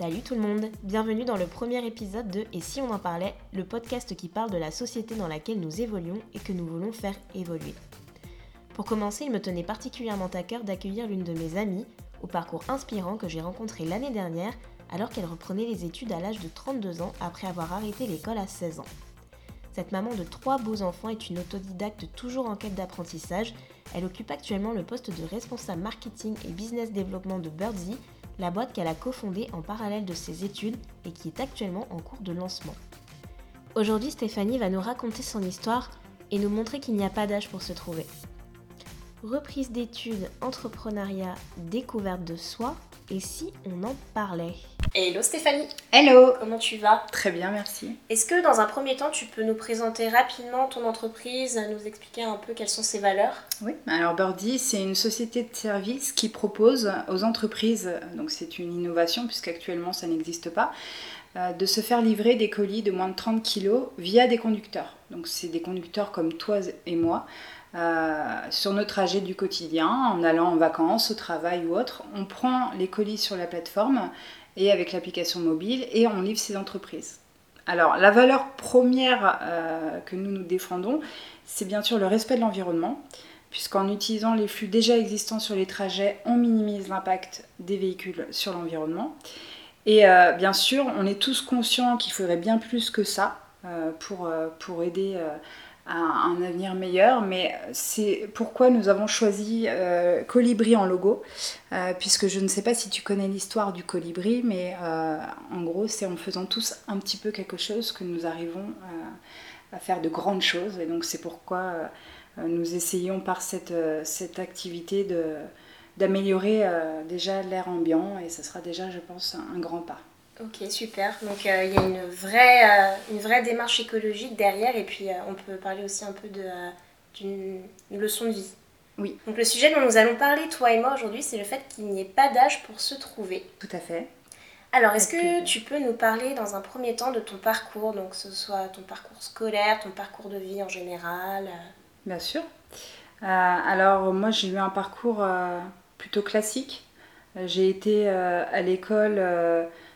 Salut tout le monde, bienvenue dans le premier épisode de Et si on en parlait, le podcast qui parle de la société dans laquelle nous évoluons et que nous voulons faire évoluer. Pour commencer, il me tenait particulièrement à cœur d'accueillir l'une de mes amies, au parcours inspirant que j'ai rencontré l'année dernière alors qu'elle reprenait les études à l'âge de 32 ans après avoir arrêté l'école à 16 ans. Cette maman de trois beaux enfants est une autodidacte toujours en quête d'apprentissage. Elle occupe actuellement le poste de responsable marketing et business développement de Birdsy, la boîte qu'elle a cofondée en parallèle de ses études et qui est actuellement en cours de lancement. Aujourd'hui, Stéphanie va nous raconter son histoire et nous montrer qu'il n'y a pas d'âge pour se trouver. Reprise d'études, entrepreneuriat, découverte de soi, et si on en parlait. Hello Stéphanie. Hello. Comment tu vas? Très bien, merci. Est-ce que dans un premier temps, tu peux nous présenter rapidement ton entreprise, nous expliquer un peu quelles sont ses valeurs? Oui, alors Birdie, c'est une société de services qui propose aux entreprises, donc c'est une innovation puisqu'actuellement ça n'existe pas, de se faire livrer des colis de moins de 30 kg via des conducteurs. Donc c'est des conducteurs comme toi et moi. Euh, sur nos trajets du quotidien, en allant en vacances, au travail ou autre, on prend les colis sur la plateforme et avec l'application mobile et on livre ces entreprises. Alors la valeur première euh, que nous nous défendons, c'est bien sûr le respect de l'environnement, puisqu'en utilisant les flux déjà existants sur les trajets, on minimise l'impact des véhicules sur l'environnement. Et euh, bien sûr, on est tous conscients qu'il faudrait bien plus que ça pour, pour aider un, avenir meilleur. Mais c'est pourquoi nous avons choisi euh, Colibri en logo, euh, puisque je ne sais pas si tu connais l'histoire du colibri, mais euh, en gros, c'est en faisant tous un petit peu quelque chose que nous arrivons à faire de grandes choses. Et donc, c'est pourquoi nous essayons par cette, cette activité de d'améliorer déjà l'air ambiant et ce sera déjà, je pense, un grand pas. Ok, super. Donc euh, il y a une vraie, euh, une vraie démarche écologique derrière et puis euh, on peut parler aussi un peu d'une leçon de vie. Oui. Donc le sujet dont nous allons parler, toi et moi, aujourd'hui, c'est le fait qu'il n'y ait pas d'âge pour se trouver. Tout à fait. Alors, est-ce que tu peux nous parler dans un premier temps de ton parcours, donc que ce soit ton parcours scolaire, ton parcours de vie en général Bien sûr. alors, moi, j'ai eu un parcours plutôt classique. J'ai été à l'école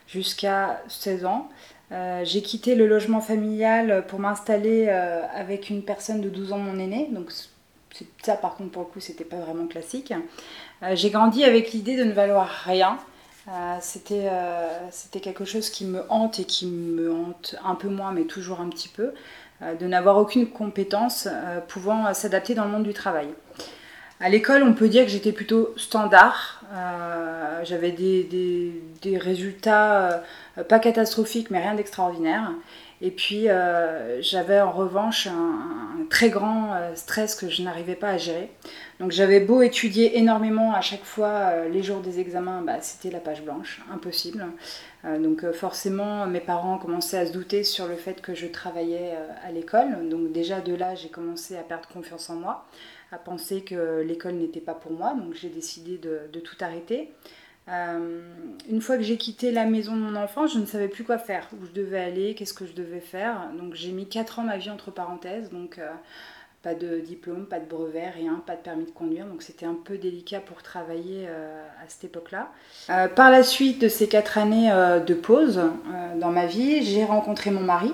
jusqu'à 16 ans. Euh, j'ai quitté le logement familial pour m'installer euh, avec une personne de 12 ans, mon aîné. Donc ça, par contre, pour le coup, c'était pas vraiment classique. Euh, j'ai grandi avec l'idée de ne valoir rien. c'était quelque chose qui me hante et qui me hante un peu moins, mais toujours un petit peu, de n'avoir aucune compétence pouvant s'adapter dans le monde du travail. À l'école, on peut dire que j'étais plutôt standard. Euh, j'avais des, résultats euh, pas catastrophiques, mais rien d'extraordinaire. Et puis, euh, j'avais en revanche un, très grand stress que je n'arrivais pas à gérer. Donc, j'avais beau étudier énormément à chaque fois, les jours des examens, bah, c'était la page blanche, impossible. donc, forcément, mes parents commençaient à se douter sur le fait que je travaillais à l'école. Donc, déjà de là, j'ai commencé à perdre confiance en moi à penser que l'école n'était pas pour moi, donc j'ai décidé de, tout arrêter. Euh, une fois que j'ai quitté la maison de mon enfant, je ne savais plus quoi faire, où je devais aller, qu'est-ce que je devais faire. Donc j'ai mis 4 ans ma vie entre parenthèses, donc euh, pas de diplôme, pas de brevet, rien, pas de permis de conduire. Donc c'était un peu délicat pour travailler euh, à cette époque-là. par la suite de ces 4 années de pause dans ma vie, j'ai rencontré mon mari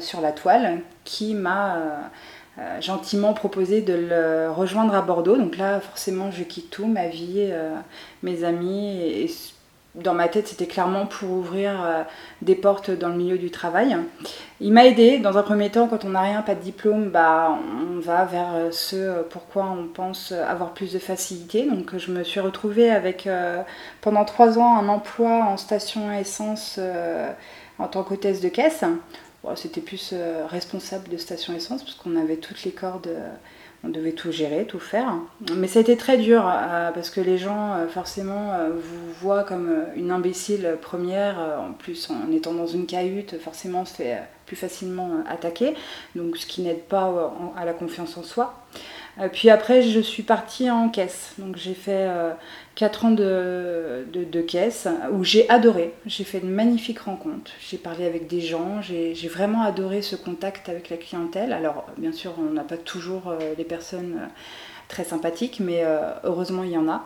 sur la toile qui m'a euh, gentiment proposé de le rejoindre à Bordeaux. Donc là, forcément, je quitte tout, ma vie, euh, mes amis. Et, dans ma tête, c'était clairement pour ouvrir euh, des portes dans le milieu du travail. Il m'a aidé. Dans un premier temps, quand on n'a rien, pas de diplôme, bah, on va vers ce pourquoi on pense avoir plus de facilité. Donc je me suis retrouvée avec pendant trois ans un emploi en station essence en tant qu'hôtesse de caisse c'était plus euh, responsable de station essence parce qu'on avait toutes les cordes, euh, on devait tout gérer, tout faire. Mais ça a été très dur euh, parce que les gens forcément vous voient comme une imbécile première. en plus, en étant dans une cahute, forcément, on se fait plus facilement attaquer. Donc, ce qui n'aide pas à la confiance en soi. Euh, puis après, je suis partie en caisse. Donc j'ai fait 4 euh, ans de, caisse où j'ai adoré. J'ai fait de magnifiques rencontres. J'ai parlé avec des gens. J'ai vraiment adoré ce contact avec la clientèle. Alors bien sûr, on n'a pas toujours euh, des personnes très sympathiques, mais heureusement, il y en a.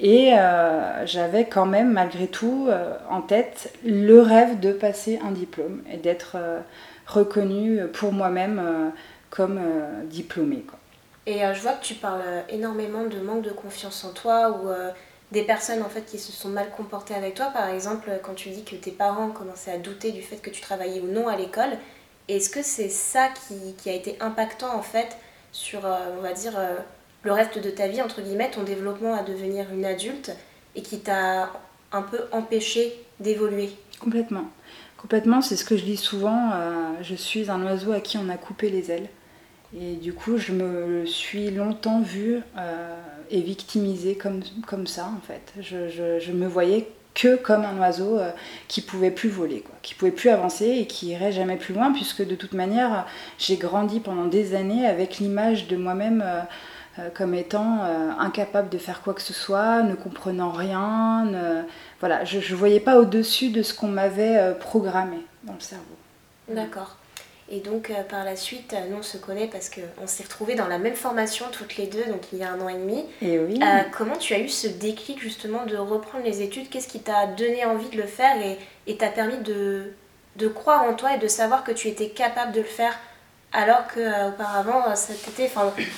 et j'avais quand même malgré tout en tête le rêve de passer un diplôme et d'être reconnue pour moi-même comme diplômée. Et je vois que tu parles énormément de manque de confiance en toi ou des personnes en fait qui se sont mal comportées avec toi. Par exemple, quand tu dis que tes parents commençaient à douter du fait que tu travaillais ou non à l'école, est-ce que c'est ça qui, a été impactant en fait sur, euh, on va dire, euh, le reste de ta vie, entre guillemets, ton développement à devenir une adulte et qui t'a un peu empêché d'évoluer? Complètement. Complètement, c'est ce que je dis souvent. Euh, je suis un oiseau à qui on a coupé les ailes. Et du coup, je me suis longtemps vue et victimisée comme, comme ça, en fait. Je, je, je me voyais que comme un oiseau euh, qui pouvait plus voler, quoi, qui pouvait plus avancer et qui irait jamais plus loin, puisque de toute manière, j'ai grandi pendant des années avec l'image de moi-même euh, euh, comme étant incapable de faire quoi que ce soit, ne comprenant rien. Voilà, je ne voyais pas au-dessus de ce qu'on m'avait programmé dans le cerveau. D'accord. Et donc euh, par la suite, euh, nous on se connaît parce qu'on s'est retrouvés dans la même formation toutes les deux, donc il y a un an et demi. Et oui. Euh, comment tu as eu ce déclic justement de reprendre les études? Qu'est-ce qui t'a donné envie de le faire et, t'a permis de, de, croire en toi et de savoir que tu étais capable de le faire alors qu'auparavant, ça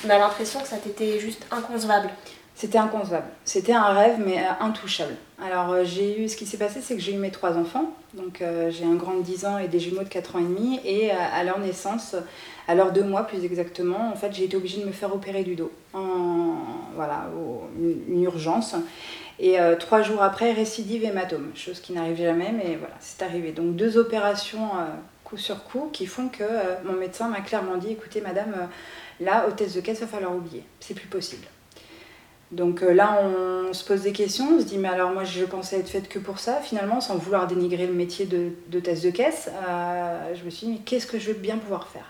on a l'impression que ça t'était juste inconcevable? C'était inconcevable. C'était un rêve, mais euh, intouchable. Alors, euh, j'ai eu, ce qui s'est passé, c'est que j'ai eu mes trois enfants. Donc, euh, j'ai un grand de 10 ans et des jumeaux de 4 ans et demi. Et à leur naissance, à leurs deux mois plus exactement, en fait, j'ai été obligée de me faire opérer du dos. En, voilà, une, urgence. Et trois jours après, récidive hématome. Chose qui n'arrive jamais, mais voilà, c'est arrivé. Donc, deux opérations coup sur coup qui font que mon médecin m'a clairement dit écoutez, madame, là, hôtesse de caisse, va falloir oublier. C'est plus possible. Donc euh, là, on se pose des questions, on se dit, mais alors moi je pensais être faite que pour ça, finalement, sans vouloir dénigrer le métier de, de de caisse. Euh, je me suis dit, mais qu'est-ce que je vais bien pouvoir faire?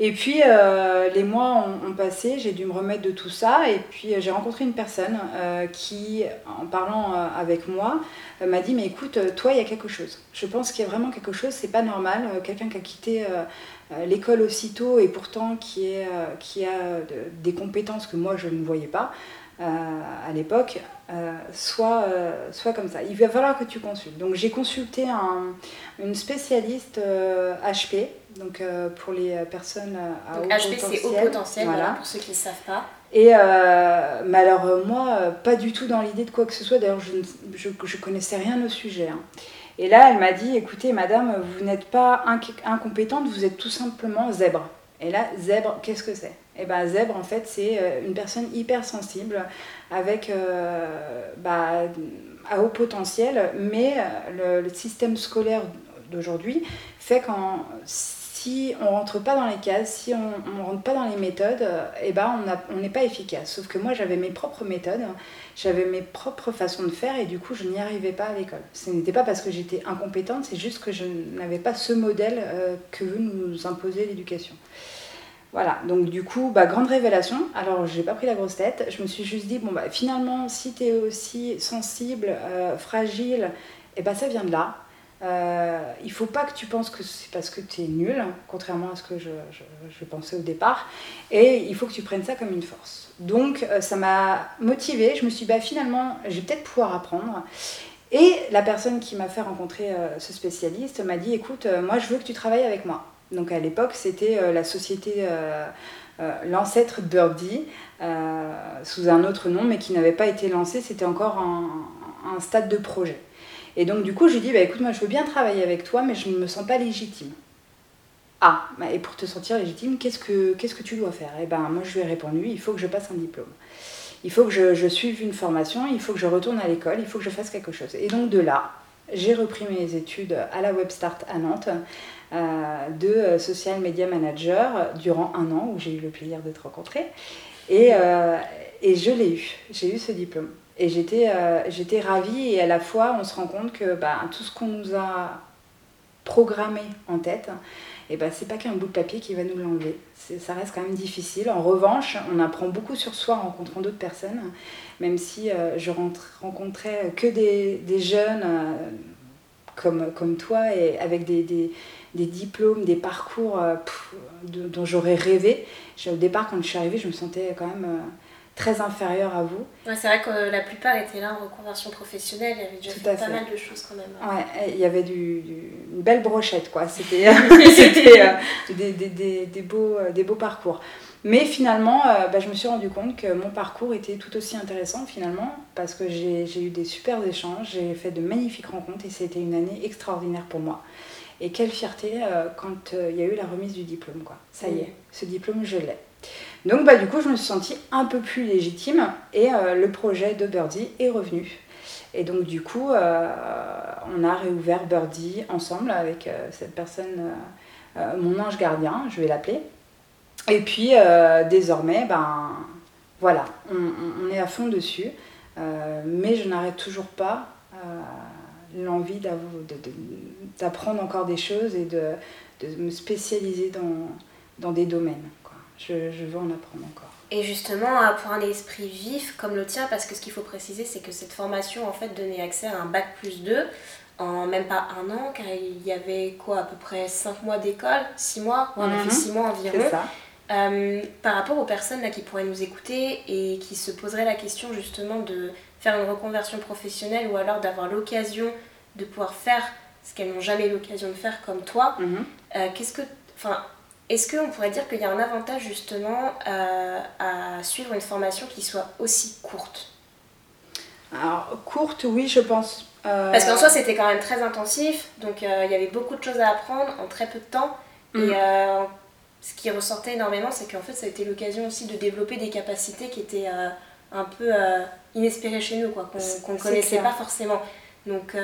Et puis euh, les mois ont, passé, j'ai dû me remettre de tout ça, et puis j'ai rencontré une personne qui, en parlant avec moi, m'a dit, mais écoute, toi, il y a quelque chose. Je pense qu'il y a vraiment quelque chose, c'est pas normal. Quelqu'un qui a quitté l'école aussitôt et pourtant qui a des compétences que moi je ne voyais pas. Euh, à l'époque, euh, soit, euh, soit comme ça. Il va falloir que tu consultes. Donc j'ai consulté une spécialiste HP, donc pour les personnes à donc, haut HP, c'est haut potentiel, voilà. pour ceux qui ne savent pas. Et mais alors moi, pas du tout dans l'idée de quoi que ce soit. D'ailleurs, je, je, je, connaissais rien au sujet. Hein. Et là, elle m'a dit, écoutez, madame, vous n'êtes pas incompétente, vous êtes tout simplement zèbre. Et là, zèbre, qu'est-ce que c'est? Et eh ben, zèbre, en fait, c'est euh, une personne hyper sensible avec euh, bah, à haut potentiel, mais euh, le, système scolaire d'aujourd'hui fait que si on rentre pas dans les cases, si on, ne rentre pas dans les méthodes, et eh ben on n'est pas efficace. Sauf que moi j'avais mes propres méthodes, j'avais mes propres façons de faire et du coup je n'y arrivais pas à l'école. Ce n'était pas parce que j'étais incompétente, c'est juste que je n'avais pas ce modèle que veut nous imposer l'éducation. Voilà, donc du coup, bah, grande révélation. Alors, j'ai pas pris la grosse tête. Je me suis juste dit, bon, bah, finalement, si tu es aussi sensible, euh, fragile, et eh bah, ça vient de là. Euh, il faut pas que tu penses que c'est parce que tu es nul, contrairement à ce que je, pensais au départ. Et il faut que tu prennes ça comme une force. Donc, euh, ça m'a motivée. Je me suis dit, bah, finalement, je vais peut-être pouvoir apprendre. Et la personne qui m'a fait rencontrer euh, ce spécialiste m'a dit, écoute, moi, je veux que tu travailles avec moi. Donc à l'époque, c'était euh, la société, euh, euh, l'ancêtre Birdie, sous un autre nom, mais qui n'avait pas été lancé, c'était encore un, stade de projet. Et donc du coup, je lui dis, bah, écoute, moi je veux bien travailler avec toi, mais je ne me sens pas légitime. Ah, bah, et pour te sentir légitime, qu'est-ce que, qu'est-ce que tu dois faire? Et eh ben moi je lui ai répondu, il faut que je passe un diplôme. Il faut que je, suive une formation, il faut que je retourne à l'école, il faut que je fasse quelque chose. Et donc de là, j'ai repris mes études à la WebStart à Nantes euh, de euh, social media manager durant un an où j'ai eu le plaisir d'être rencontrée. Et, euh, et je l'ai eu, j'ai eu ce diplôme. Et j'étais j'étais ravie et à la fois on se rend compte que bah, tout ce qu'on nous a programmé en tête, et eh ben, c'est pas qu'un bout de papier qui va nous l'enlever. Ça reste quand même difficile. En revanche, on apprend beaucoup sur soi en rencontrant d'autres personnes, même si je rencontrais que des, des jeunes comme, comme toi et avec des, des, des diplômes, des parcours euh, dont j'aurais rêvé. Au départ, quand je suis arrivée, je me sentais quand même euh, très inférieurs à vous. c'est vrai que la plupart étaient là en reconversion professionnelle, il y avait déjà fait, pas mal de choses quand même. Ouais, il y avait du, une belle brochette, quoi. C'était euh, des, des, des, beaux, euh, des beaux parcours. Mais finalement, euh, bah, je me suis rendu compte que mon parcours était tout aussi intéressant finalement, parce que j'ai eu des super échanges, j'ai fait de magnifiques rencontres et c'était une année extraordinaire pour moi. Et quelle fierté quand il y a eu la remise du diplôme, quoi. Ça y est, ce diplôme, je l'ai. Donc bah, du coup, je me suis sentie un peu plus légitime et euh, le projet de Birdie est revenu. Et donc du coup, euh, on a réouvert Birdie ensemble avec euh, cette personne, mon ange gardien, je vais l'appeler. Et puis désormais, ben voilà, on, est à fond dessus. mais je n'arrête toujours pas l'envie d'apprendre encore des choses et de, me spécialiser dans, dans des domaines je, veux en apprendre encore. Et justement, euh, pour un esprit vif comme le tien, parce que ce qu'il faut préciser, c'est que cette formation en fait donnait accès à un bac plus 2 en même pas un an, car il y avait quoi, à peu près 5 mois d'école, 6 mois, on a fait 6 mhm. mois environ. Ça. Euh, par rapport aux personnes là qui pourraient nous écouter et qui se poseraient la question justement de faire une reconversion professionnelle ou alors d'avoir l'occasion de pouvoir faire ce qu'elles n'ont jamais l'occasion de faire comme toi, mhm. euh, qu'est-ce que, enfin, est-ce qu'on pourrait dire qu'il y a un avantage justement euh, à suivre une formation qui soit aussi courte? Alors, courte, oui, je pense. Parce qu'en soi, c'était quand même très intensif, donc il y avait beaucoup de choses à apprendre en très peu de temps. Et mm. Ce qui ressortait énormément, c'est qu'en fait, ça a été l'occasion aussi de développer des capacités qui étaient un peu inespérées chez nous, quoi, qu'on ne connaissait pas forcément. Donc,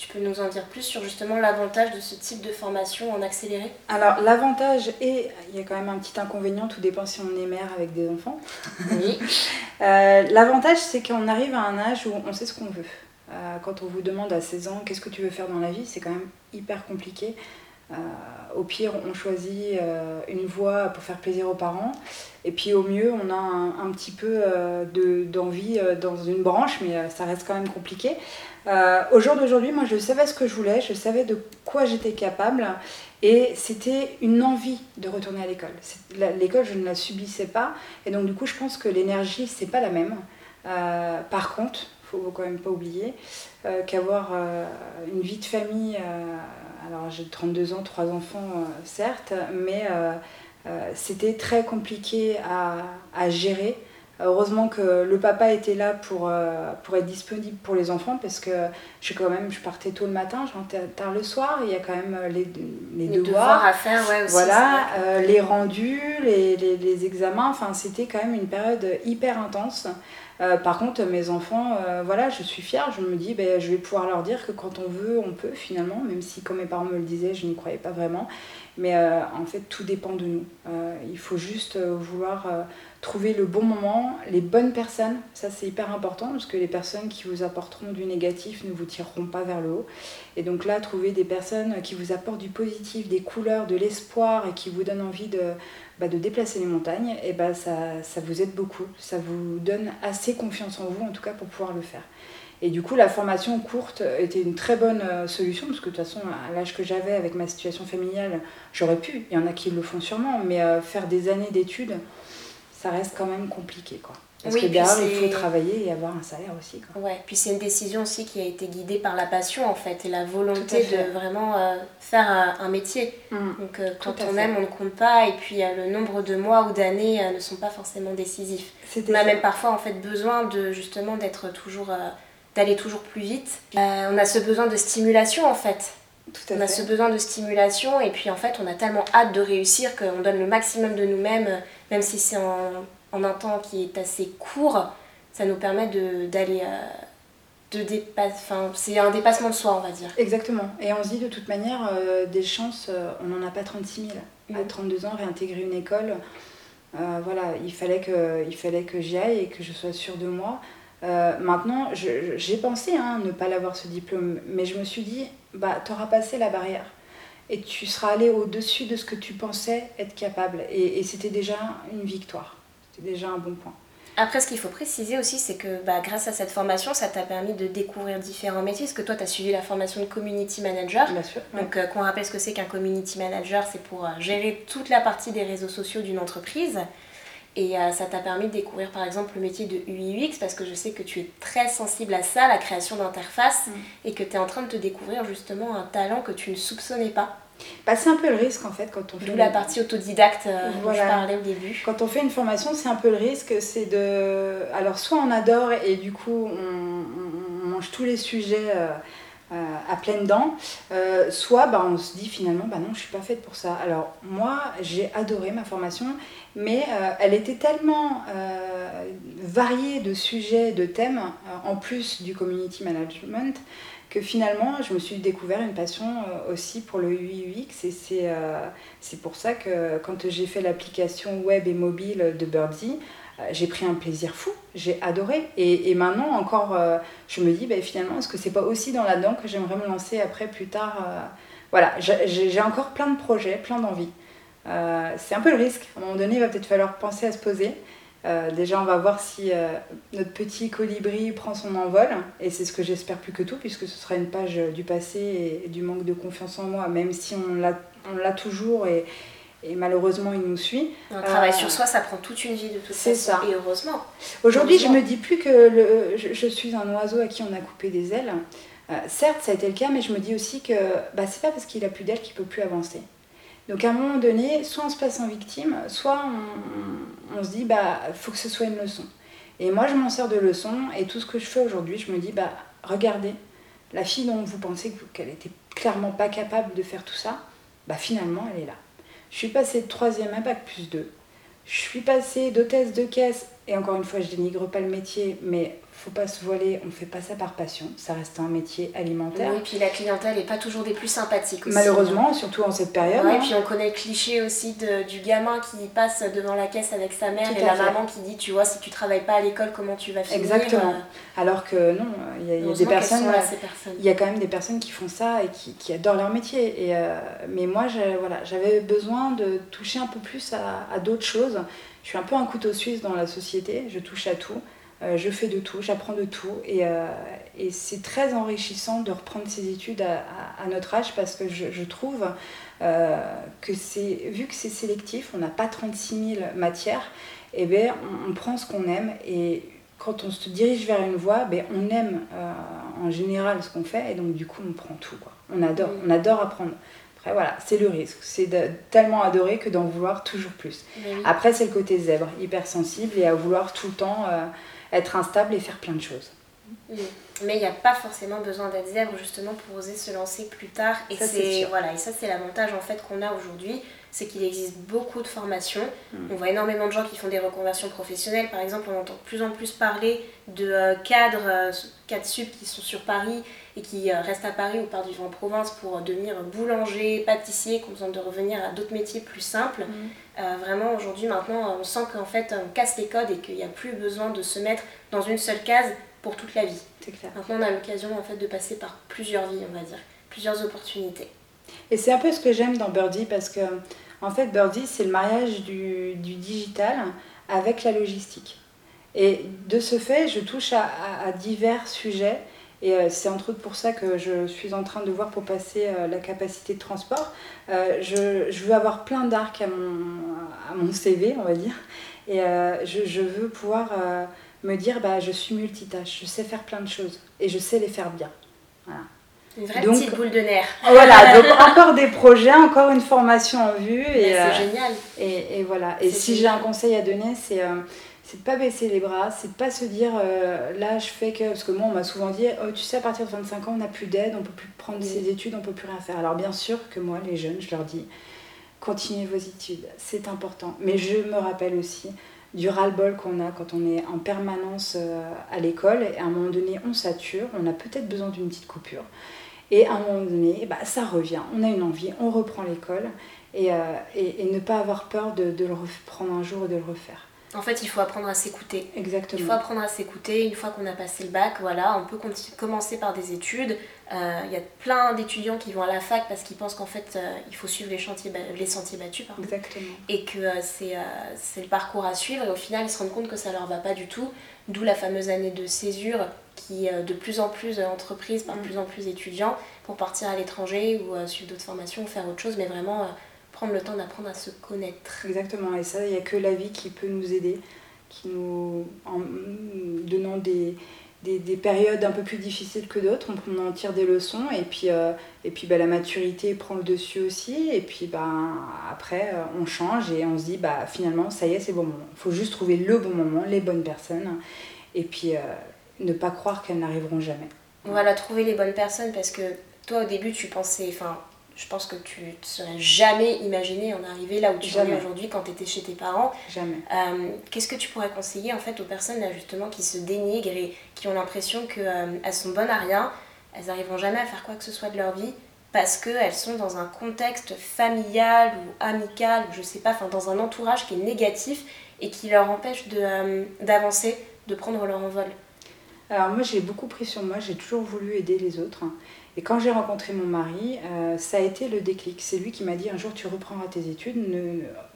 tu peux nous en dire plus sur justement l'avantage de ce type de formation en accéléré? Alors l'avantage et il y a quand même un petit inconvénient, tout dépend si on est mère avec des enfants. Oui. Euh, l'avantage c'est qu'on arrive à un âge où on sait ce qu'on veut. Euh, quand on vous demande à 16 ans qu'est-ce que tu veux faire dans la vie, c'est quand même hyper compliqué. Euh, au pire, on choisit une voie pour faire plaisir aux parents. Et puis au mieux, on a un, petit peu d'envie dans une branche, mais ça reste quand même compliqué. Euh, au jour d'aujourd'hui, moi, je savais ce que je voulais, je savais de quoi j'étais capable, et c'était une envie de retourner à l'école. L'école, je ne la subissais pas, et donc du coup, je pense que l'énergie, c'est pas la même. Euh, par contre, faut quand même pas oublier euh, qu'avoir une vie de famille, alors j'ai 32 ans, 3 enfants, certes, mais c'était très compliqué à gérer. Heureusement que le papa était là pour, euh, pour être disponible pour les enfants parce que je, quand même, je partais tôt le matin, je rentrais tard le soir, il y a quand même euh, les, les, devoirs, à faire, ouais, aussi, voilà, euh, les rendus, les, les, les examens, enfin c'était quand même une période hyper intense. Par contre, mes enfants, voilà, je suis fière, je me dis, ben, je vais pouvoir leur dire que quand on veut, on peut finalement, même si comme mes parents me le disaient, je n'y croyais pas vraiment. Mais en fait, tout dépend de nous. il faut juste vouloir trouver le bon moment, les bonnes personnes, ça c'est hyper important parce que les personnes qui vous apporteront du négatif ne vous tireront pas vers le haut. Et donc là, trouver des personnes qui vous apportent du positif, des couleurs, de l'espoir et qui vous donnent envie de, bah, de déplacer les montagnes, et bah, ça, ça vous aide beaucoup. Ça vous donne assez confiance en vous en tout cas pour pouvoir le faire. Et du coup, la formation courte était une très bonne euh, solution, parce que de toute façon, à l'âge que j'avais avec ma situation familiale, j'aurais pu, il y en a qui le font sûrement, mais euh, faire des années d'études, ça reste quand même compliqué. Quoi. Parce que derrière, il faut travailler et avoir un salaire aussi. Quoi. Ouais, puis c'est une décision aussi qui a été guidée par la passion en fait et la volonté de vraiment euh, faire un, métier. Mmh. Donc euh, quand on aime, on ne compte pas et puis le nombre de mois ou d'années ne sont pas forcément décisifs. On a même parfois en fait besoin de justement d'être toujours d'aller toujours plus vite. on a ce besoin de stimulation en fait. Tout on a ce besoin de stimulation et puis en fait on a tellement hâte de réussir qu'on donne le maximum de nous-mêmes même si c'est en, en, un temps qui est assez court, ça nous permet d'aller... Euh, de enfin, c'est un dépassement de soi, on va dire. Exactement. Et on se dit de toute manière, euh, des chances, euh, on n'en a pas 36 000. À 32 ans, réintégrer une école, voilà, il fallait que, il fallait que j'y aille et que je sois sûre de moi. Maintenant, j'ai pensé hein, ne pas l'avoir ce diplôme, mais je me suis dit, bah, tu auras passé la barrière et tu seras allé au-dessus de ce que tu pensais être capable. Et, c'était déjà une victoire. C'était déjà un bon point. Après, ce qu'il faut préciser aussi, c'est que bah, grâce à cette formation, ça t'a permis de découvrir différents métiers. Parce que toi, tu as suivi la formation de community manager. Bien sûr. Donc, euh, qu'on rappelle ce que c'est qu'un community manager, c'est pour euh, gérer toute la partie des réseaux sociaux d'une entreprise. Et euh, ça t'a permis de découvrir par exemple le métier de UI/UX parce que je sais que tu es très sensible à ça, la création d'interface, mm. et que tu es en train de te découvrir justement un talent que tu ne soupçonnais pas. Bah, c'est un peu le risque en fait quand on fait. D'où la partie autodidacte euh, dont je parlais au début. Quand on fait une formation, c'est un peu le risque, c'est de. Alors, soit on adore et du coup on, mange tous les sujets. Euh, à pleines dents, euh, soit bah, on se dit finalement bah non je suis pas faite pour ça. Alors moi j'ai adoré ma formation, mais euh, elle était tellement variée de sujets, de thèmes, en plus du community management, que finalement je me suis découvert une passion aussi pour le UX et c'est pour ça que quand j'ai fait l'application web et mobile de euh, j'ai pris un plaisir fou, j'ai adoré. Et, maintenant, encore, euh, je me dis, ben, finalement, est-ce que c'est pas aussi dans là-dedans que j'aimerais me lancer après, plus tard euh, Voilà, j'ai encore plein de projets, plein d'envies. c'est un peu le risque. À un moment donné, il va peut-être falloir penser à se poser. déjà, on va voir si notre petit colibri prend son envol. Et c'est ce que j'espère plus que tout, puisque ce sera une page du passé et, du manque de confiance en moi, même si on l'a toujours. Et, et malheureusement il nous suit. Un travail sur euh, soi, ça prend toute une vie de toute façon. Ça. Et heureusement. Aujourd'hui, je me dis plus que le, je, suis un oiseau à qui on a coupé des ailes. Euh, certes, ça a été le cas, mais je me dis aussi que bah, c'est pas parce qu'il a plus d'ailes qu'il peut plus avancer. Donc à un moment donné, soit on se passe en victime, soit on, on se dit bah faut que ce soit une leçon. Et moi, je m'en sers de leçon, et tout ce que je fais aujourd'hui, je me dis bah regardez, la fille dont vous pensez qu'elle était clairement pas capable de faire tout ça, bah finalement, elle est là. Je suis passée de troisième à bac plus 2. Je suis passée d'hôtesse de caisse, et encore une fois, je dénigre pas le métier, mais faut pas se voiler, on fait pas ça par passion, ça reste un métier alimentaire. Oui, et puis la clientèle est pas toujours des plus sympathiques aussi. Malheureusement, surtout en cette période. Oui, et hein. puis on connaît le cliché aussi de, du gamin qui passe devant la caisse avec sa mère et la maman qui dit, tu vois, si tu travailles pas à l'école, comment tu vas finir Exactement. Euh, Alors que non, il y a, des personnes, il y a quand même des personnes qui font ça et qui, qui adorent leur métier. Et, euh, mais moi, voilà, j'avais besoin de toucher un peu plus à, à d'autres choses. Je suis un peu un couteau suisse dans la société, je touche à tout. Euh, je fais de tout, j'apprends de tout. Et, euh, et c'est très enrichissant de reprendre ces études à, à, notre âge parce que je, je trouve euh, que c'est, vu que c'est sélectif, on n'a pas 36 000 matières, et eh bien, on, prend ce qu'on aime. Et quand on se dirige vers une voie, ben, on aime en général ce qu'on fait et donc du coup on prend tout. Quoi. On, adore, on adore apprendre. Après voilà, c'est le risque. C'est tellement adorer que d'en vouloir toujours plus. Après c'est le côté zèbre, hypersensible et à vouloir tout le temps être instable et faire plein de choses. Mais il n'y a pas forcément besoin d'être zèbre justement pour oser se lancer plus tard. Et c'est voilà, et ça c'est l'avantage en fait qu'on a aujourd'hui, c'est qu'il existe beaucoup de formations. Mm. On voit énormément de gens qui font des reconversions professionnelles. Par exemple, on entend de plus en plus parler de euh, cadres, euh, cadres sub qui sont sur Paris et qui euh, restent à Paris ou partent vivre en province pour devenir boulanger, pâtissier, qui ont besoin de revenir à d'autres métiers plus simples. Mm. vraiment, aujourd'hui, maintenant, on sent qu'en fait, on casse les codes et qu'il n'y a plus besoin de se mettre dans une seule case pour toute la vie. Clair. Maintenant, on a l'occasion en fait de passer par plusieurs vies, on va dire, plusieurs opportunités. Et c'est un peu ce que j'aime dans Birdie parce que, en fait, Birdie, c'est le mariage du, du, digital avec la logistique. Et de ce fait, je touche à, à, divers sujets. Et euh, c'est entre autres pour ça que je suis en train de voir pour passer euh, la capacité de transport. Euh, je, je, veux avoir plein d'arcs à mon, à mon CV, on va dire. Et je, je, veux pouvoir me dire bah, je suis multitâche, je sais faire plein de choses et je sais les faire bien. Voilà. Une vraie petite boule de nerfs. Voilà, donc encore des projets, encore une formation en vue. Et, c'est euh, génial. Et, et, voilà. Et si j'ai un conseil à donner, c'est euh, c'est de pas baisser les bras, c'est de pas se dire euh, là je fais que. Parce que moi on m'a souvent dit oh, tu sais, à partir de 25 ans on n'a plus d'aide, on peut plus prendre ses études, on peut plus rien faire. Alors bien sûr que moi, les jeunes, je leur dis continuez vos études, c'est important. Mais je me rappelle aussi du ras-le-bol qu'on a quand on est en permanence euh, à l'école et à un moment donné on sature, on a peut-être besoin d'une petite coupure. Et à un moment donné, bah, ça revient, on a une envie, on reprend l'école et, euh, et, ne pas avoir peur de, de, le reprendre un jour ou de le refaire. En fait, il faut apprendre à s'écouter. Exactement. Il faut apprendre à s'écouter. Une fois qu'on a passé le bac, voilà, on peut commencer par des études. Euh, il y a plein d'étudiants qui vont à la fac parce qu'ils pensent qu'en fait, euh, il faut suivre les, chantiers, les sentiers battus. Exactement. Et que euh, c'est le parcours à suivre. Et au final, ils se rendent compte que ça leur va pas du tout. D'où la fameuse année de césure qui, de plus en plus d'entreprises, par mm. plus en plus d'étudiants, pour partir à l'étranger ou suivre d'autres formations ou faire autre chose. Mais vraiment prendre le temps d'apprendre à se connaître. Exactement, et ça, il n'y a que la vie qui peut nous aider, qui nous, en donnant des, des, des, périodes un peu plus difficiles que d'autres, on, en tire des leçons et puis, euh, et puis bah, la maturité prend le dessus aussi et puis bah, après euh, on change et on se dit bah, finalement ça y est c'est bon moment. Il faut juste trouver le bon moment, les bonnes personnes et puis euh, ne pas croire qu'elles n'arriveront jamais. La trouver les bonnes personnes parce que toi au début tu pensais, enfin je pense que tu ne serais jamais imaginé en arriver là où tu es aujourd'hui quand tu étais chez tes parents. Jamais. Euh, qu'est-ce que tu pourrais conseiller en fait aux personnes là justement qui se dénigrent et qui ont l'impression qu'elles euh, sont bonnes à rien, elles n'arriveront jamais à faire quoi que ce soit de leur vie parce qu'elles sont dans un contexte familial ou amical ou je sais pas, enfin dans un entourage qui est négatif et qui leur empêche euh, d'avancer, de, de prendre leur envol? Alors moi j'ai beaucoup pris sur moi, j'ai toujours voulu aider les autres. Et quand j'ai rencontré mon mari, euh, ça a été le déclic. C'est lui qui m'a dit un jour tu reprendras tes études,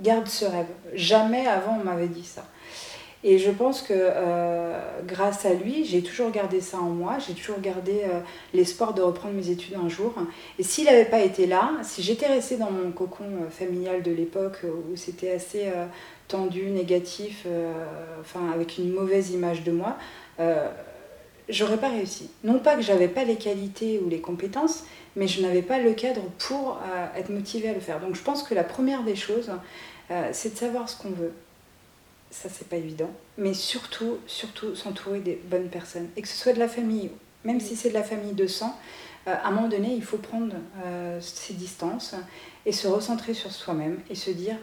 garde ce rêve. Jamais avant on m'avait dit ça. Et je pense que euh, grâce à lui, j'ai toujours gardé ça en moi, j'ai toujours gardé euh, l'espoir de reprendre mes études un jour. Et s'il n'avait pas été là, si j'étais restée dans mon cocon familial de l'époque où c'était assez tendu, négatif, enfin avec une mauvaise image de moi, j'aurais pas réussi. Non pas que j'avais pas les qualités ou les compétences, mais je n'avais pas le cadre pour euh, être motivée à le faire. Donc je pense que la première des choses, euh, c'est de savoir ce qu'on veut. Ça, c'est pas évident. Mais surtout, surtout s'entourer des bonnes personnes. Et que ce soit de la famille, même si c'est de la famille de sang, euh, à un moment donné, il faut prendre ses distances et se recentrer sur soi-même et se dire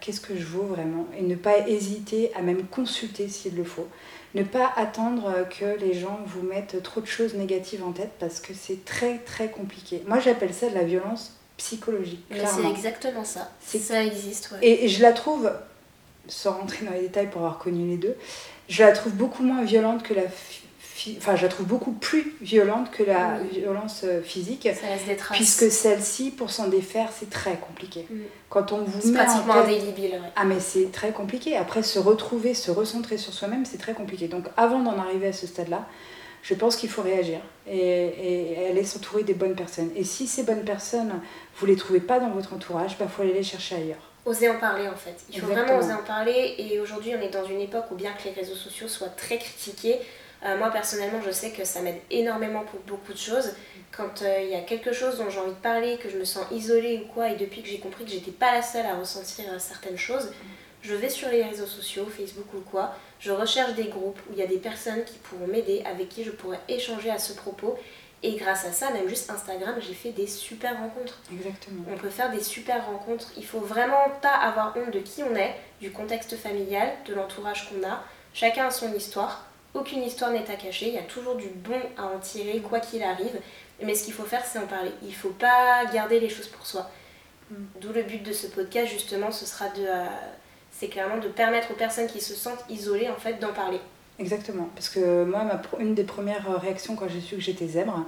qu'est-ce que je vaux vraiment et ne pas hésiter à même consulter s'il le faut ne pas attendre que les gens vous mettent trop de choses négatives en tête parce que c'est très très compliqué. Moi j'appelle ça de la violence psychologique. C'est exactement ça. Ça existe. Ouais. Et, je la trouve, sans rentrer dans les détails pour avoir connu les deux, je la trouve beaucoup moins violente que la enfin, je la trouve beaucoup plus violente que la violence euh, physique. Puisque celle-ci, pour s'en défaire, c'est très compliqué. Mm. Quand on vous met pratiquement indélébile. Ah, mais c'est très compliqué. Après, se retrouver, se recentrer sur soi-même, c'est très compliqué. Donc, avant d'en arriver à ce stade-là, je pense qu'il faut réagir et, et, aller s'entourer des bonnes personnes. Et si ces bonnes personnes, vous les trouvez pas dans votre entourage, il bah, faut aller les chercher ailleurs. Oser en parler en fait. Il faut vraiment oser en parler. Et aujourd'hui, on est dans une époque où bien que les réseaux sociaux soient très critiqués, euh, moi personnellement, je sais que ça m'aide énormément pour beaucoup de choses. Quand euh, il y a quelque chose dont j'ai envie de parler, que je me sens isolée ou quoi, et depuis que j'ai compris que j'étais pas la seule à ressentir euh, certaines choses, je vais sur les réseaux sociaux, Facebook ou quoi, je recherche des groupes où il y a des personnes qui pourront m'aider, avec qui je pourrais échanger à ce propos. Et grâce à ça, même juste Instagram, j'ai fait des super rencontres. Exactement. On peut faire des super rencontres. Il faut vraiment pas avoir honte de qui on est, du contexte familial, de l'entourage qu'on a. Chacun a son histoire. Aucune histoire n'est à cacher, il y a toujours du bon à en tirer, quoi qu'il arrive. Mais ce qu'il faut faire, c'est en parler. Il ne faut pas garder les choses pour soi. Mm. D'où le but de ce podcast, justement, ce sera de. Euh, c'est clairement de permettre aux personnes qui se sentent isolées, en fait, d'en parler. Exactement. Parce que moi, ma, une des premières réactions quand j'ai su que j'étais zèbre,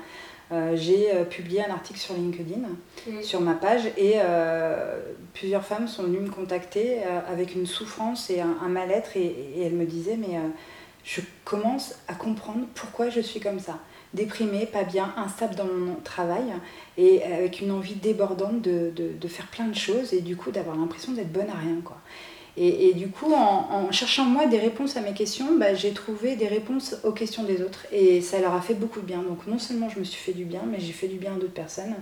euh, j'ai euh, publié un article sur LinkedIn, sur ma page, et plusieurs femmes sont venues me contacter avec une souffrance et un, mal-être, et, et, elles me disaient, mais je commence à comprendre pourquoi je suis comme ça. Déprimée, pas bien, instable dans mon travail et avec une envie débordante de, faire plein de choses et du coup d'avoir l'impression d'être bonne à rien. Quoi. Et, du coup, en, en, cherchant moi des réponses à mes questions, bah, j'ai trouvé des réponses aux questions des autres et ça leur a fait beaucoup de bien. Donc non seulement je me suis fait du bien, mais j'ai fait du bien à d'autres personnes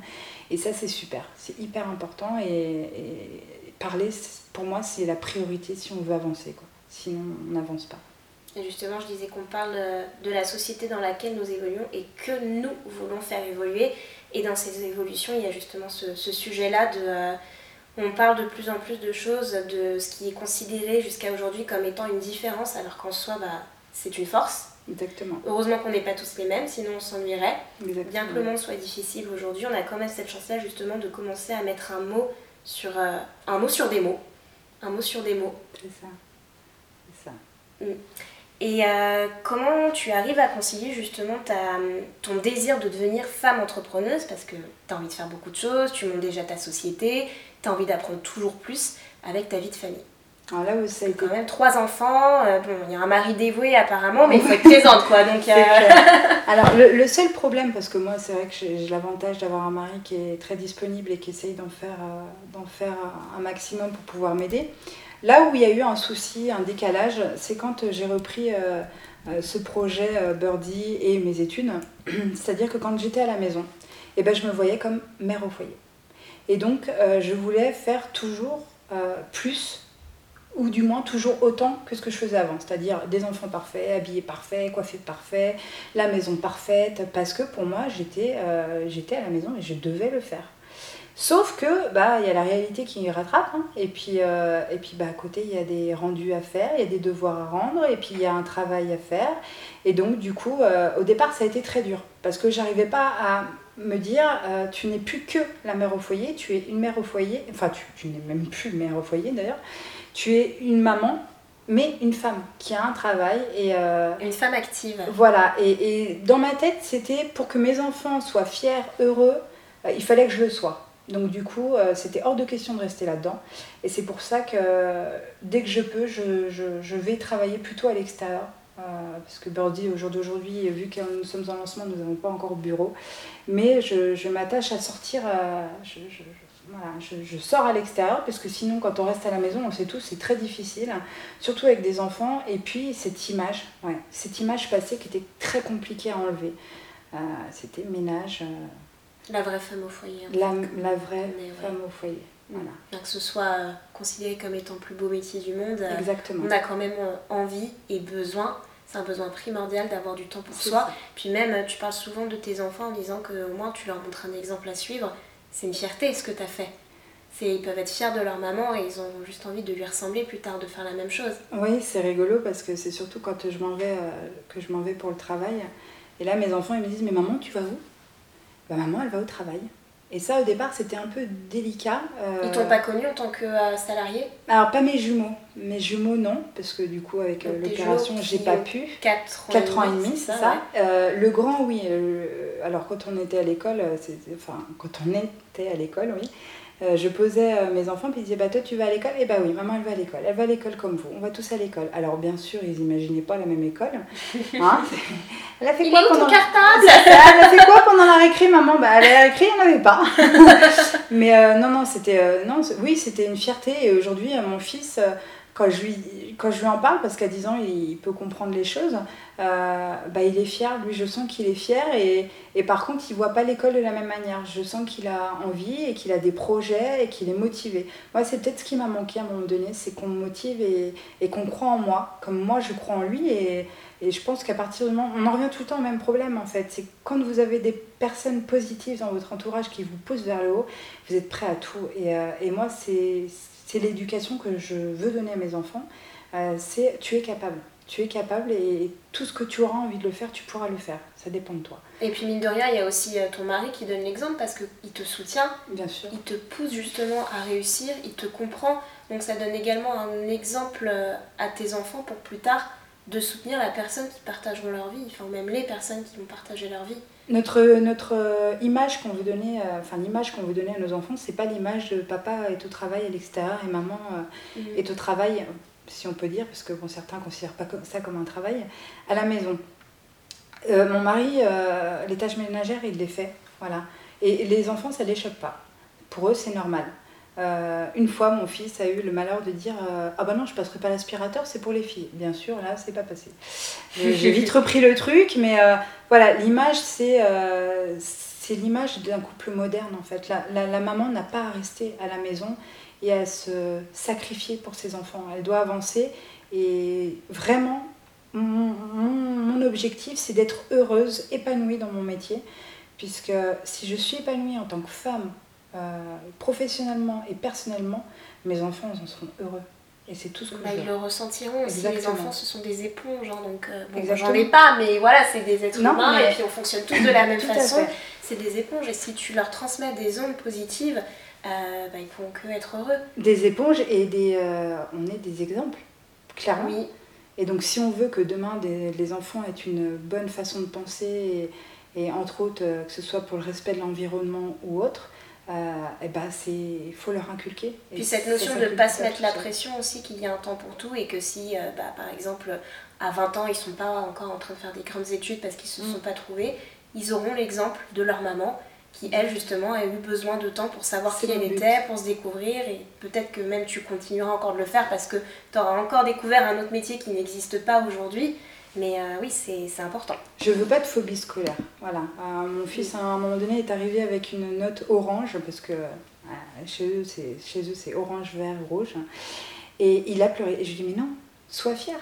et ça c'est super, c'est hyper important et, et parler pour moi c'est la priorité si on veut avancer. Quoi. Sinon on n'avance pas. Justement, je disais qu'on parle euh, de la société dans laquelle nous évoluons et que nous voulons faire évoluer. Et dans ces évolutions, il y a justement ce, sujet-là de... Euh, on parle de plus en plus de choses, de ce qui est considéré jusqu'à aujourd'hui comme étant une différence, alors qu'en soi, bah, c'est une force. Exactement. Heureusement qu'on n'est pas tous les mêmes, sinon on s'ennuierait. Bien que le monde soit difficile aujourd'hui, on a quand même cette chance-là justement de commencer à mettre un mot sur, euh, un mot sur des mots. Un mot sur des mots. C'est ça. C'est ça. Mm. Et euh, comment tu arrives à concilier justement ta, ton désir de devenir femme entrepreneuse? Parce que tu as envie de faire beaucoup de choses, tu montes déjà ta société, tu as envie d'apprendre toujours plus avec ta vie de famille Alors là où ça a été... Quand même trois enfants, euh, bon, il y a un mari dévoué apparemment, mais il faut être présente quoi. Donc, clair. Alors le, le seul problème, parce que moi c'est vrai que j'ai l'avantage d'avoir un mari qui est très disponible et qui essaye d'en faire, euh, d'en faire un maximum pour pouvoir m'aider. Là où il y a eu un souci, un décalage, c'est quand j'ai repris euh, euh, ce projet euh, Birdie et mes études. C'est-à-dire que quand j'étais à la maison, eh ben, je me voyais comme mère au foyer. Et donc euh, je voulais faire toujours euh, plus ou du moins toujours autant que ce que je faisais avant, c'est-à-dire des enfants parfaits, habillés parfaits, coiffés parfaits, la maison parfaite, parce que pour moi euh, j'étais à la maison et je devais le faire. Sauf que bah il y a la réalité qui rattrape, hein, et puis euh, et puis bah à côté il y a des rendus à faire, il y a des devoirs à rendre, et puis il y a un travail à faire, et donc du coup euh, au départ ça a été très dur parce que j'arrivais pas à me dire euh, tu n'es plus que la mère au foyer, tu es une mère au foyer, enfin tu, tu n'es même plus mère au foyer d'ailleurs, tu es une maman, mais une femme qui a un travail et euh, Une femme active. voilà. Et, et dans ma tête, c'était pour que mes enfants soient fiers, heureux, euh, il fallait que je le sois. Donc du coup, euh, c'était hors de question de rester là-dedans. Et c'est pour ça que dès que je peux, je, je- vais travailler plutôt à l'extérieur. Euh, parce que Birdie, au jour d'aujourd'hui, vu que nous sommes en lancement, nous n'avons pas encore bureau. Mais je, je m'attache à sortir, euh, voilà, je, sors à l'extérieur, parce que sinon, quand on reste à la maison, on sait tous, c'est très difficile, surtout avec des enfants. Et puis, cette image, ouais, cette image passée qui était très compliquée à enlever. C'était ménage, La vraie femme au foyer. hein. la, la vraie Mais ouais. femme au foyer. Voilà, Bien que ce soit considéré comme étant le plus beau métier du monde, euh, exactement. on a quand même envie et besoin, c'est un besoin primordial d'avoir du temps pour soi. ça. Puis même, tu parles souvent de tes enfants en disant que au moins tu leur montres un exemple à suivre. C'est une fierté ce que tu as fait. Ils peuvent être fiers de leur maman et ils ont juste envie de lui ressembler plus tard, de faire la même chose. Oui, c'est rigolo parce que c'est surtout quand je m'en vais, euh, que je m'en vais pour le travail. Et là, mes enfants, ils me disent, mais maman, tu vas où? Bah maman, elle va au travail. Et ça, au départ, c'était un peu délicat. euh, Ils t'ont pas connu en tant que euh, salarié? Alors, pas mes jumeaux. Mes jumeaux, non, parce que du coup, avec euh, l'opération, j'ai pas pu. 4 ans, 4 ans et demi, c'est ça. ouais. Euh, le grand, oui. alors, quand on était à l'école, c'était- enfin, quand on était à l'école, oui, euh, je posais euh, mes enfants, puis ils disaient, bah toi, tu vas à l'école? Eh bah oui, maman, elle va à l'école. Elle va à l'école comme vous. On va tous à l'école. Alors, bien sûr, ils imaginaient pas la même école. Hein elle a fait Il quoi est où ton pendant cartable? Elle a fait quoi pendant la récré, maman? Bah, elle a la récré, il n'y en avait pas. Mais euh, non, non, c'était non, oui, c'était une fierté. Et aujourd'hui, mon fils, quand je lui, quand je lui en parle, parce qu'à 10 ans, il, peut comprendre les choses, euh, bah, il est fier. Lui, je sens qu'il est fier. Et, et par contre, il voit pas l'école de la même manière. Je sens qu'il a envie et qu'il a des projets et qu'il est motivé. Moi, c'est peut-être ce qui m'a manqué à un moment donné, c'est qu'on me motive et, et qu'on croit en moi, comme moi, je crois en lui. Et, et je pense qu'à partir du moment, on en revient tout le temps au même problème en fait, c'est quand vous avez des personnes positives dans votre entourage qui vous poussent vers le haut, vous êtes prêt à tout. Et, euh, et moi, c'est c'est l'éducation que je veux donner à mes enfants, Euh, c'est tu es capable. Tu es capable et tout ce que tu auras envie de le faire, tu pourras le faire. Ça dépend de toi, Et puis mine de rien, il y a aussi euh, ton mari qui donne l'exemple parce qu'il te soutient, bien sûr. il te pousse justement à réussir, il te comprend. Donc ça donne également un exemple euh, à tes enfants pour plus tard de soutenir la personne qui partageront leur vie, enfin même les personnes qui vont partager leur vie. Notre, notre euh, image qu'on veut donner, euh, enfin l'image qu'on veut donner à nos enfants, c'est pas l'image de papa est au travail à l'extérieur et maman euh, Mhm. est au travail, si on peut dire, parce que bon, certains ne considèrent pas ça comme un travail, à la maison. Euh, mon mari, euh, les tâches ménagères, il les fait. Voilà. Et les enfants, ça ne les choque pas. Pour eux, c'est normal. Euh, une fois, mon fils a eu le malheur de dire euh, Ah bah non, je passerai pas l'aspirateur, c'est pour les filles. Bien sûr, là, c'est pas passé. J'ai j'ai vite repris le truc, mais euh, voilà, l'image, c'est euh, c'est l'image d'un couple moderne en fait. La, la- la maman n'a pas à rester à la maison et à se sacrifier pour ses enfants. Elle doit avancer et vraiment, mon, mon- mon objectif, c'est d'être heureuse, épanouie dans mon métier, puisque si je suis épanouie en tant que femme, euh, professionnellement et personnellement, mes enfants en seront heureux. Et c'est tout ce que Bah, je ils veux. le ressentiront aussi. Les enfants, ce sont des éponges. hein, donc, euh, bon, j'en ai pas, mais voilà, c'est des êtres Non, humains mais- et puis on fonctionne tous de la même façon. C'est des éponges et si tu leur transmets des ondes positives, euh, bah, ils pourront que être heureux. Des éponges et des, euh, on est des exemples, clairement. Oui, Et donc, si on veut que demain des- les enfants aient une bonne façon de penser, et, et entre autres, que ce soit pour le respect de l'environnement ou autre, et ben c'est il faut leur inculquer. Et Puis cette notion de ne pas se mettre la pression aussi qu'il y a un temps pour tout et que si bah, par exemple à 20 ans ils sont pas encore en train de faire des grandes études parce qu'ils se mm. sont pas trouvés, ils auront l'exemple de leur maman qui elle justement a eu besoin de temps pour savoir qui elle était, pour se découvrir et peut-être que même tu continueras encore de le faire parce que tu auras encore découvert un autre métier qui n'existe pas aujourd'hui. Mais euh, oui, c'est important. Je veux pas de phobie scolaire. Voilà. Euh, mon fils, à un moment donné, est arrivé avec une note orange parce que euh, chez eux, c'est orange, vert, rouge. Et il a pleuré. Et je lui ai dit, mais non, sois fier.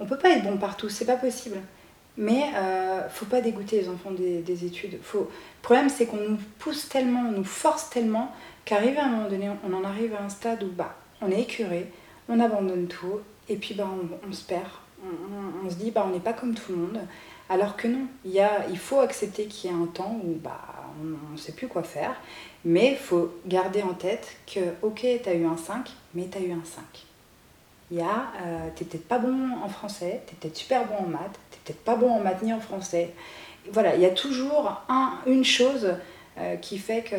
On peut pas être bon partout, c'est pas possible. Mais faut pas dégoûter les enfants des, études. Faut... Le problème, c'est qu'on nous pousse tellement, on nous force tellement qu'arrivé à un moment donné, on en arrive à un stade où bah, on est écuré, on abandonne tout, et puis bah, on, se perd. On, se dit, bah, on n'est pas comme tout le monde. Alors que non, il, y a, il faut accepter qu'il y a un temps où bah, on ne sait plus quoi faire, mais il faut garder en tête que, ok, tu as eu un 5, mais tu as eu un 5. Il y a, euh, tu peut-être pas bon en français, tu es peut-être super bon en maths, peut-être pas bon en maths ni en français. Voilà, il y a toujours un, une chose euh, qui fait que,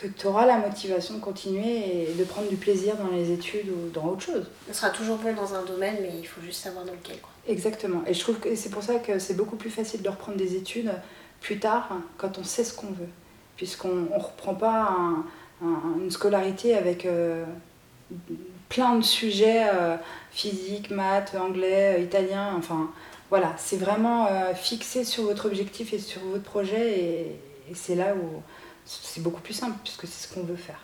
que tu auras la motivation de continuer et de prendre du plaisir dans les études ou dans autre chose. On sera toujours bon dans un domaine, mais il faut juste savoir dans lequel. Quoi. Exactement. Et je trouve que c'est pour ça que c'est beaucoup plus facile de reprendre des études plus tard hein, quand on sait ce qu'on veut. Puisqu'on ne reprend pas une scolarité avec euh, plein de sujets euh, physique, maths, anglais, italien, enfin voilà, c'est vraiment euh, fixé sur votre objectif et sur votre projet et, c'est là où c'est beaucoup plus simple puisque c'est ce qu'on veut faire.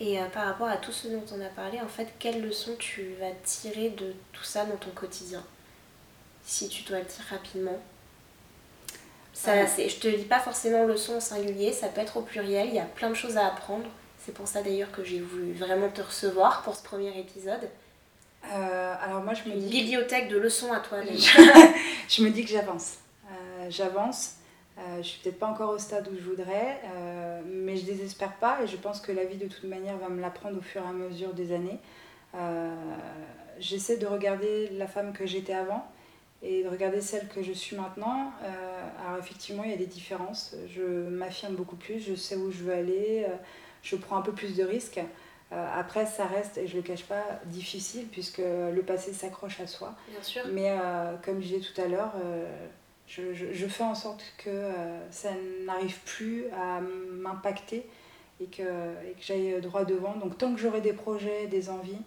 Et euh, par rapport à tout ce dont on a parlé, en fait, quelle leçon tu vas tirer de tout ça dans ton quotidien? Si tu dois le dire rapidement. Ça, ah. je te dis pas forcément leçon au singulier, ça peut être au pluriel, il y a plein de choses à apprendre. C'est pour ça d'ailleurs que j'ai voulu vraiment te recevoir pour ce premier épisode. Euh, alors moi, je me dis... bibliothèque de leçons à toi. je me dis que j'avance. Euh, j'avance. Euh, je suis peut-être pas encore au stade où je voudrais, euh, mais je désespère pas et je pense que la vie de toute manière va me l'apprendre au fur et à mesure des années. J'essaie de regarder la femme que j'étais avant et de regarder celle que je suis maintenant. alors effectivement, il y a des différences. Je m'affirme beaucoup plus, je sais où je veux aller, je prends un peu plus de risques. Euh, après, ça reste, et je ne le cache pas, difficile puisque le passé s'accroche à soi. Bien sûr. Mais euh, comme je disais tout à l'heure, euh, je, je, je, fais en sorte que ça n'arrive plus à m'impacter et que, et que j'aille droit devant. Donc tant que j'aurai des projets, des envies,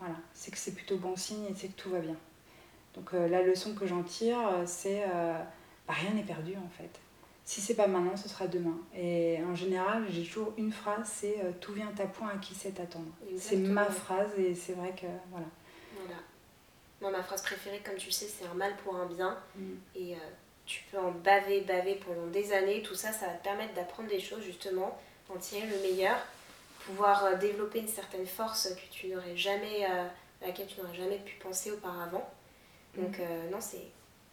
voilà, c'est que c'est plutôt bon signe et c'est que tout va bien. Donc la leçon que j'en tire, c'est bah, rien n'est perdu en fait si c'est pas maintenant, ce sera demain. Et en général, j'ai toujours une phrase, c'est euh, tout vient à point à qui sait attendre. C'est ma phrase et c'est vrai que. Voilà. Moi, ma phrase préférée, comme tu sais, c'est un mal pour un bien. Mm. Et euh, tu peux en baver, baver pendant des années. Tout ça, ça va te permettre d'apprendre des choses justement, d'en tirer le meilleur, pouvoir euh, développer une certaine force que tu n'aurais jamais, à laquelle tu n'aurais jamais pu penser auparavant. Donc mm. non, c'est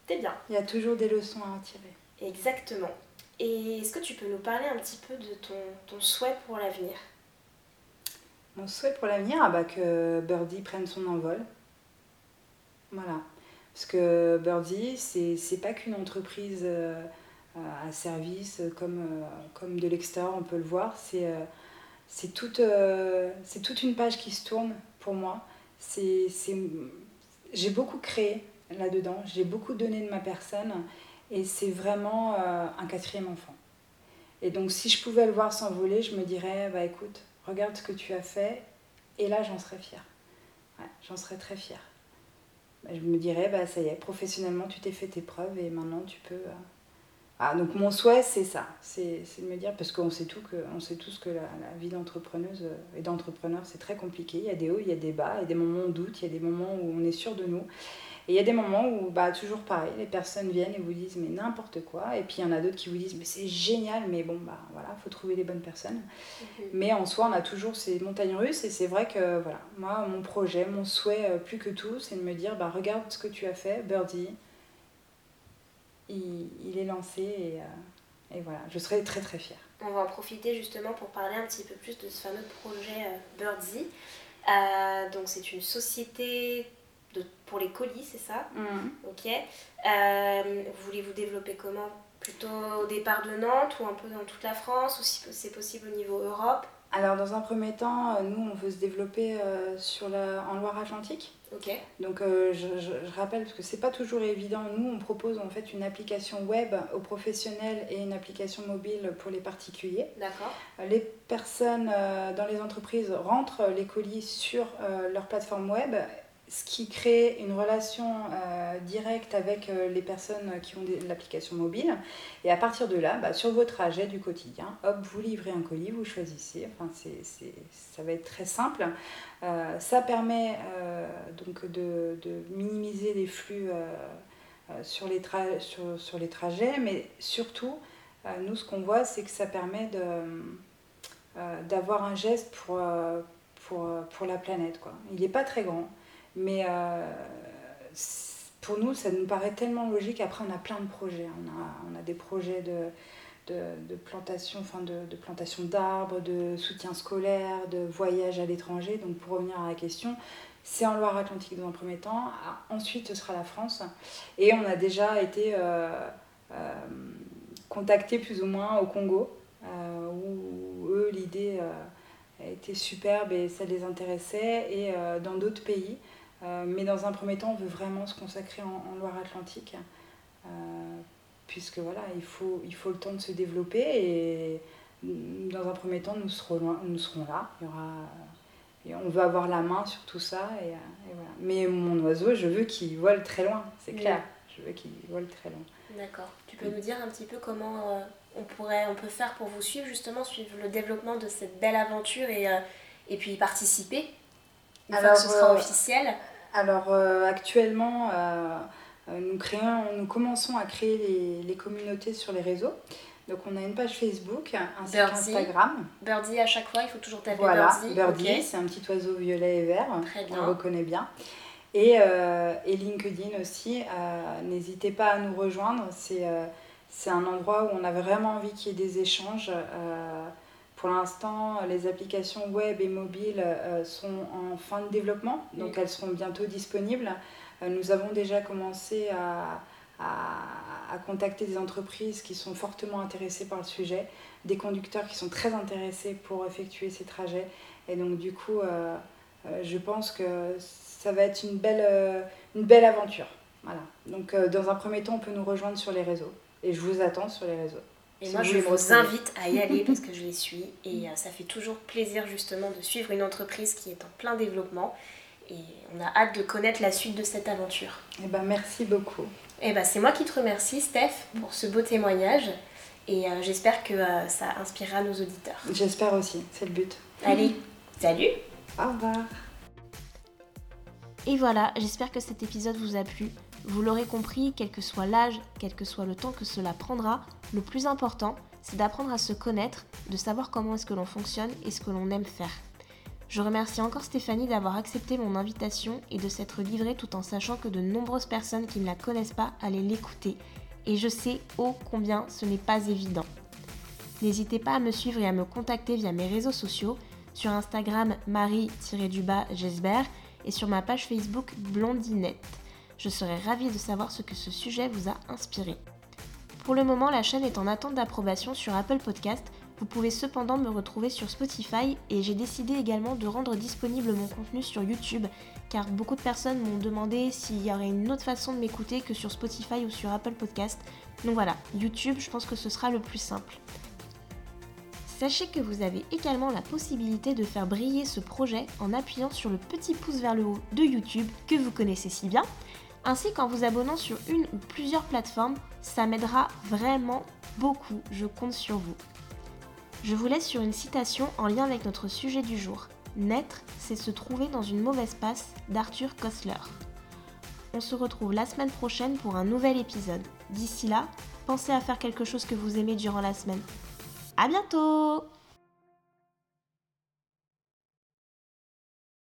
bien. Il y a toujours des leçons à en tirer. Exactement. Et est-ce que tu peux nous parler un petit peu de ton, ton souhait pour l'avenir? Mon souhait pour l'avenir, ah bah que Birdie prenne son envol. Voilà. Parce que Birdie, c'est pas qu'une entreprise euh, à service comme, euh, comme de l'extérieur, on peut le voir. C'est euh, toute, toute une page qui se tourne pour moi. J'ai beaucoup créé là-dedans, j'ai beaucoup donné de ma personne et c'est vraiment euh, un quatrième enfant. Et donc si je pouvais le voir s'envoler, je me dirais, bah écoute, regarde ce que tu as fait, et là j'en serais fière. j'en serais très fière. Bah, je me dirais, bah ça y est, professionnellement tu t'es fait tes preuves et maintenant tu peux... Euh, ah, donc mon souhait c'est ça, c'est de me dire, parce qu'on sait, tout que, on sait tous que la, la vie d'entrepreneuse euh, et d'entrepreneur c'est très compliqué, il y a des hauts, il y a des bas, il y a des moments où on doute, il y a des moments où on est sûr de nous. Et il y a des moments où, bah, toujours pareil, les personnes viennent et vous disent mais n'importe quoi. Et puis il y en a d'autres qui vous disent mais c'est génial, mais bon, bah voilà, faut trouver les bonnes personnes. Mhm. Mais en soi, on a toujours ces montagnes russes et c'est vrai que, voilà, moi, mon projet, mon souhait euh, plus que tout, c'est de me dire bah regarde ce que tu as fait, Birdie. Il, il est lancé et, euh, et, voilà, je serai très très fière. On va en profiter justement pour parler un petit peu plus de ce fameux projet euh, Birdie. donc c'est une société pour les colis, c'est ça mm. Ok. Euh, voulez-vous développer comment? Plutôt au départ de Nantes ou un peu dans toute la France ou si c'est possible au niveau Europe? Alors, dans un premier temps, euh, nous, on veut se développer euh, sur la, en Loire-Atlantique. Ok. Donc, euh, je, je, rappelle, parce que c'est pas toujours évident, nous, on propose en fait une application web aux professionnels et une application mobile pour les particuliers. D'accord. Les personnes dans les entreprises rentrent les colis sur leur plateforme web ce qui crée une relation euh, directe avec euh, les personnes qui ont l'application mobile. Et à partir de là, bah, sur vos trajets du quotidien, hop, vous livrez un colis, vous choisissez. Enfin, ça va être très simple. Euh, ça permet donc de, de, minimiser les flux sur, les sur, sur, les trajets, mais surtout, nous, ce qu'on voit, c'est que ça permet d'avoir un geste pour, pour, pour la planète. Quoi. Il n'est pas très grand. Mais euh, pour nous, ça nous paraît tellement logique. Après, on a plein de projets. On a, on a des projets de, de, plantation, enfin de, plantation d'arbres, de soutien scolaire, de voyage à l'étranger. Donc, pour revenir à la question, c'est en Loire-Atlantique dans un premier temps. Ensuite, ce sera la France. Et on a déjà été euh, euh, contacté plus ou moins au Congo, euh, où eux, l'idée a été superbe et ça les intéressait. Et euh, dans d'autres pays. Euh, mais dans un premier temps, on veut vraiment se consacrer en, en Loire-Atlantique, euh, puisque voilà, il faut, il faut le temps de se développer et dans un premier temps, nous serons, nous serons là. Il y aura, et on veut avoir la main sur tout ça. Et, et voilà. Mais mon oiseau, je veux qu'il vole très loin, c'est clair. Je veux qu'il vole très loin. D'accord. Tu peux nous dire un petit peu comment euh, on, pourrait, on peut faire pour vous suivre, justement, suivre le développement de cette belle aventure et, euh, et puis y participer? Une Alors, fois que ce sera euh, officiel alors euh, actuellement, euh, nous, créons, nous commençons à créer les, les, communautés sur les réseaux. Donc on a une page Facebook, un site Instagram. Birdie à chaque fois, il faut toujours taper voilà, Birdie. Birdie, c'est un petit oiseau violet et vert. Très bien. On le reconnaît bien. Et, euh, et LinkedIn aussi. Euh, N'hésitez pas à nous rejoindre. C'est euh, un endroit où on a vraiment envie qu'il y ait des échanges. Pour l'instant, les applications web et mobiles euh, sont en fin de développement, donc elles seront bientôt disponibles. Euh, nous avons déjà commencé à, à, à, contacter des entreprises qui sont fortement intéressées par le sujet, des conducteurs qui sont très intéressés pour effectuer ces trajets. Et donc du coup, euh, euh je pense que ça va être une belle, euh, une belle aventure. Voilà. Donc euh, dans un premier temps, on peut nous rejoindre sur les réseaux. Et je vous attends sur les réseaux. Et moi, je vous invite à y aller parce que je les suis et euh, ça fait toujours plaisir justement de suivre une entreprise qui est en plein développement et on a hâte de connaître la suite de cette aventure. Eh ben, merci beaucoup. Eh ben, c'est moi qui te remercie, Steph, pour ce beau témoignage et euh, j'espère que euh, ça inspirera nos auditeurs. J'espère aussi, c'est le but. Allez, salut Au revoir Et voilà, j'espère que cet épisode vous a plu. Vous l'aurez compris, quel que soit l'âge, quel que soit le temps que cela prendra, le plus important, c'est d'apprendre à se connaître, de savoir comment est-ce que l'on fonctionne et ce que l'on aime faire. Je remercie encore Stéphanie d'avoir accepté mon invitation et de s'être livrée tout en sachant que de nombreuses personnes qui ne la connaissent pas allaient l'écouter. Et je sais ô combien ce n'est pas évident. N'hésitez pas à me suivre et à me contacter via mes réseaux sociaux, sur Instagram marie-gesbert et sur ma page Facebook Blondinette. Je serais ravie de savoir ce que ce sujet vous a inspiré. Pour le moment, la chaîne est en attente d'approbation sur Apple Podcast. Vous pouvez cependant me retrouver sur Spotify et j'ai décidé également de rendre disponible mon contenu sur YouTube car beaucoup de personnes m'ont demandé s'il y aurait une autre façon de m'écouter que sur Spotify ou sur Apple Podcast. Donc voilà, YouTube, je pense que ce sera le plus simple. Sachez que vous avez également la possibilité de faire briller ce projet en appuyant sur le petit pouce vers le haut de YouTube que vous connaissez si bien ainsi qu'en vous abonnant sur une ou plusieurs plateformes, ça m'aidera vraiment beaucoup, je compte sur vous. Je vous laisse sur une citation en lien avec notre sujet du jour. Naître, c'est se trouver dans une mauvaise passe d'Arthur Kostler. On se retrouve la semaine prochaine pour un nouvel épisode. D'ici là, pensez à faire quelque chose que vous aimez durant la semaine. A bientôt